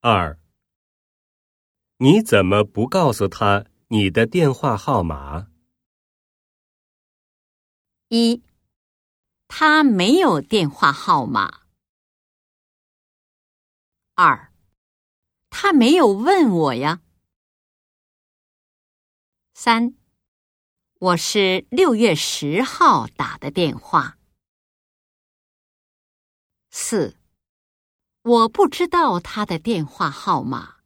二，你怎么不告诉他你的电话号码？一，他没有电话号码。二，他没有问我呀。三，我是六月十号打的电话。四，我不知道他的电话号码。